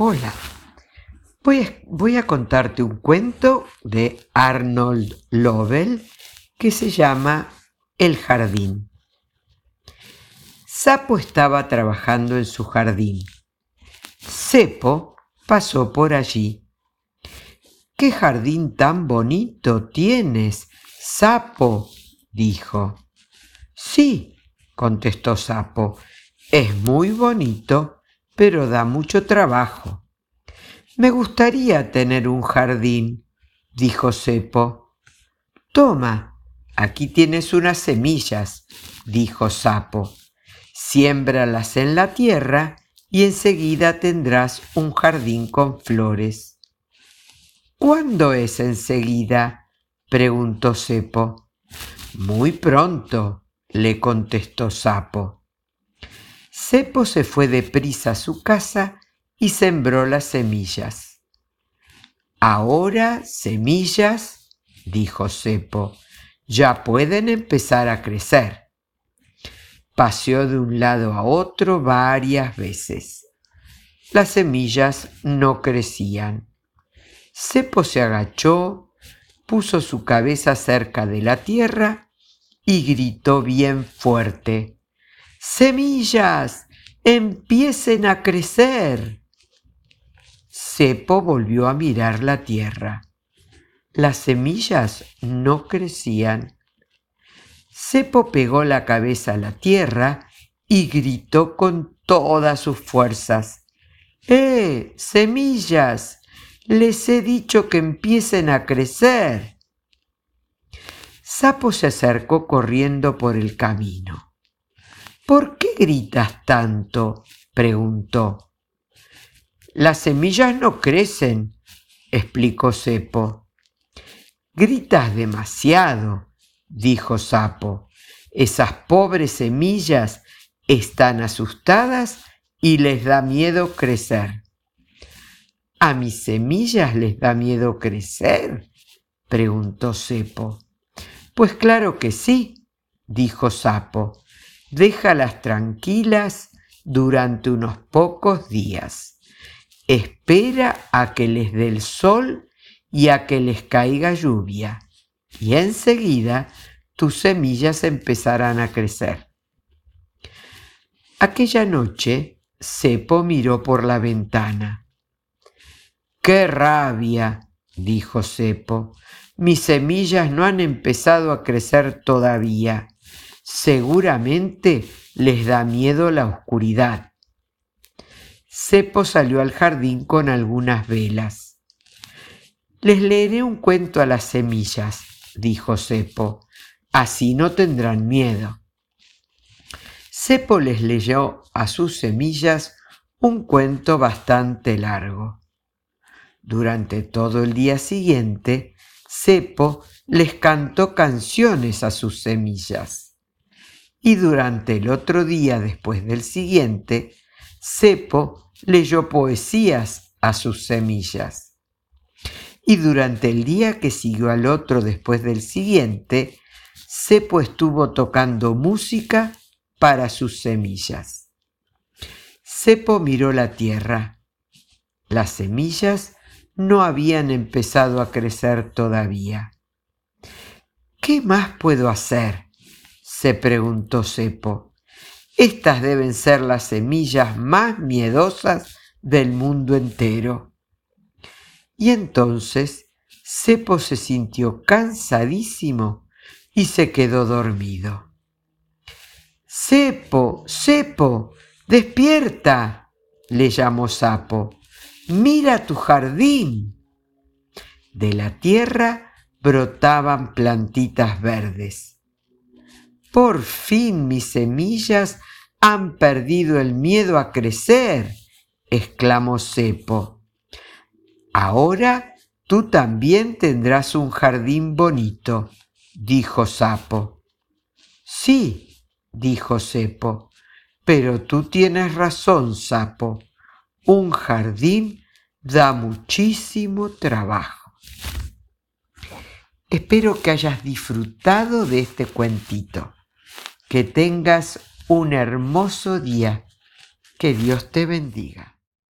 Hola, voy a, contarte un cuento de Arnold Lovell que se llama El jardín. Sapo estaba trabajando en su jardín. Cepo pasó por allí. ¡Qué jardín tan bonito tienes, Sapo! dijo. Sí, contestó Sapo, es muy bonito pero da mucho trabajo. Me gustaría tener un jardín, dijo Cepo. Toma, aquí tienes unas semillas, dijo Sapo. Siémbralas en la tierra y enseguida tendrás un jardín con flores. ¿Cuándo es enseguida? preguntó Cepo. Muy pronto, le contestó Sapo. Cepo se fue deprisa a su casa y sembró las semillas. Ahora, semillas, dijo Cepo, ya pueden empezar a crecer. Paseó de un lado a otro varias veces. Las semillas no crecían. Cepo se agachó, puso su cabeza cerca de la tierra y gritó bien fuerte semillas, empiecen a crecer. Cepo volvió a mirar la tierra. Las semillas no crecían. Cepo pegó la cabeza a la tierra y gritó con todas sus fuerzas. ¡Eh, semillas! Les he dicho que empiecen a crecer. Sapo se acercó corriendo por el camino. ¿Por qué gritas tanto? preguntó. Las semillas no crecen, explicó Cepo. Gritas demasiado, dijo Sapo. Esas pobres semillas están asustadas y les da miedo crecer. ¿A mis semillas les da miedo crecer? preguntó Cepo. Pues claro que sí, dijo Sapo déjalas tranquilas durante unos pocos días. Espera a que les dé el sol y a que les caiga lluvia, y enseguida tus semillas empezarán a crecer. Aquella noche, Cepo miró por la ventana. ¡Qué rabia! dijo Cepo. Mis semillas no han empezado a crecer todavía. Seguramente les da miedo la oscuridad. Cepo salió al jardín con algunas velas. Les leeré un cuento a las semillas, dijo Cepo, así no tendrán miedo. Cepo les leyó a sus semillas un cuento bastante largo. Durante todo el día siguiente, Cepo les cantó canciones a sus semillas y durante el otro día después del siguiente, Cepo leyó poesías a sus semillas. Y durante el día que siguió al otro después del siguiente, Cepo estuvo tocando música para sus semillas. Cepo miró la tierra. Las semillas no habían empezado a crecer todavía. ¿Qué más puedo hacer? Se preguntó Cepo. Estas deben ser las semillas más miedosas del mundo entero. Y entonces Cepo se sintió cansadísimo y se quedó dormido. Cepo, Cepo, despierta, le llamó Sapo. Mira tu jardín. De la tierra brotaban plantitas verdes. Por fin mis semillas han perdido el miedo a crecer, exclamó Cepo. Ahora tú también tendrás un jardín bonito, dijo Sapo. Sí, dijo Cepo, pero tú tienes razón, Sapo. Un jardín da muchísimo trabajo. Espero que hayas disfrutado de este cuentito. Que tengas un hermoso día. Que Dios te bendiga.